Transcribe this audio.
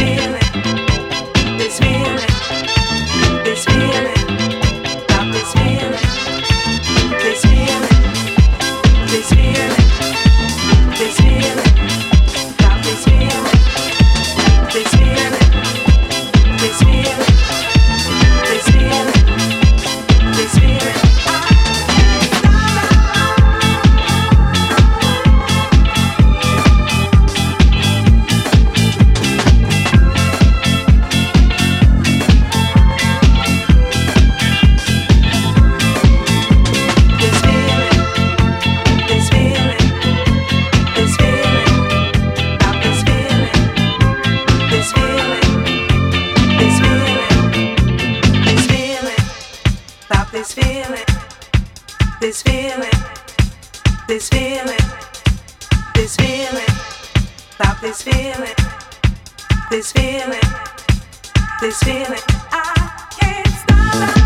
feeling. this feeling, this feeling, about this feeling, this feeling, this feeling. I can't stop.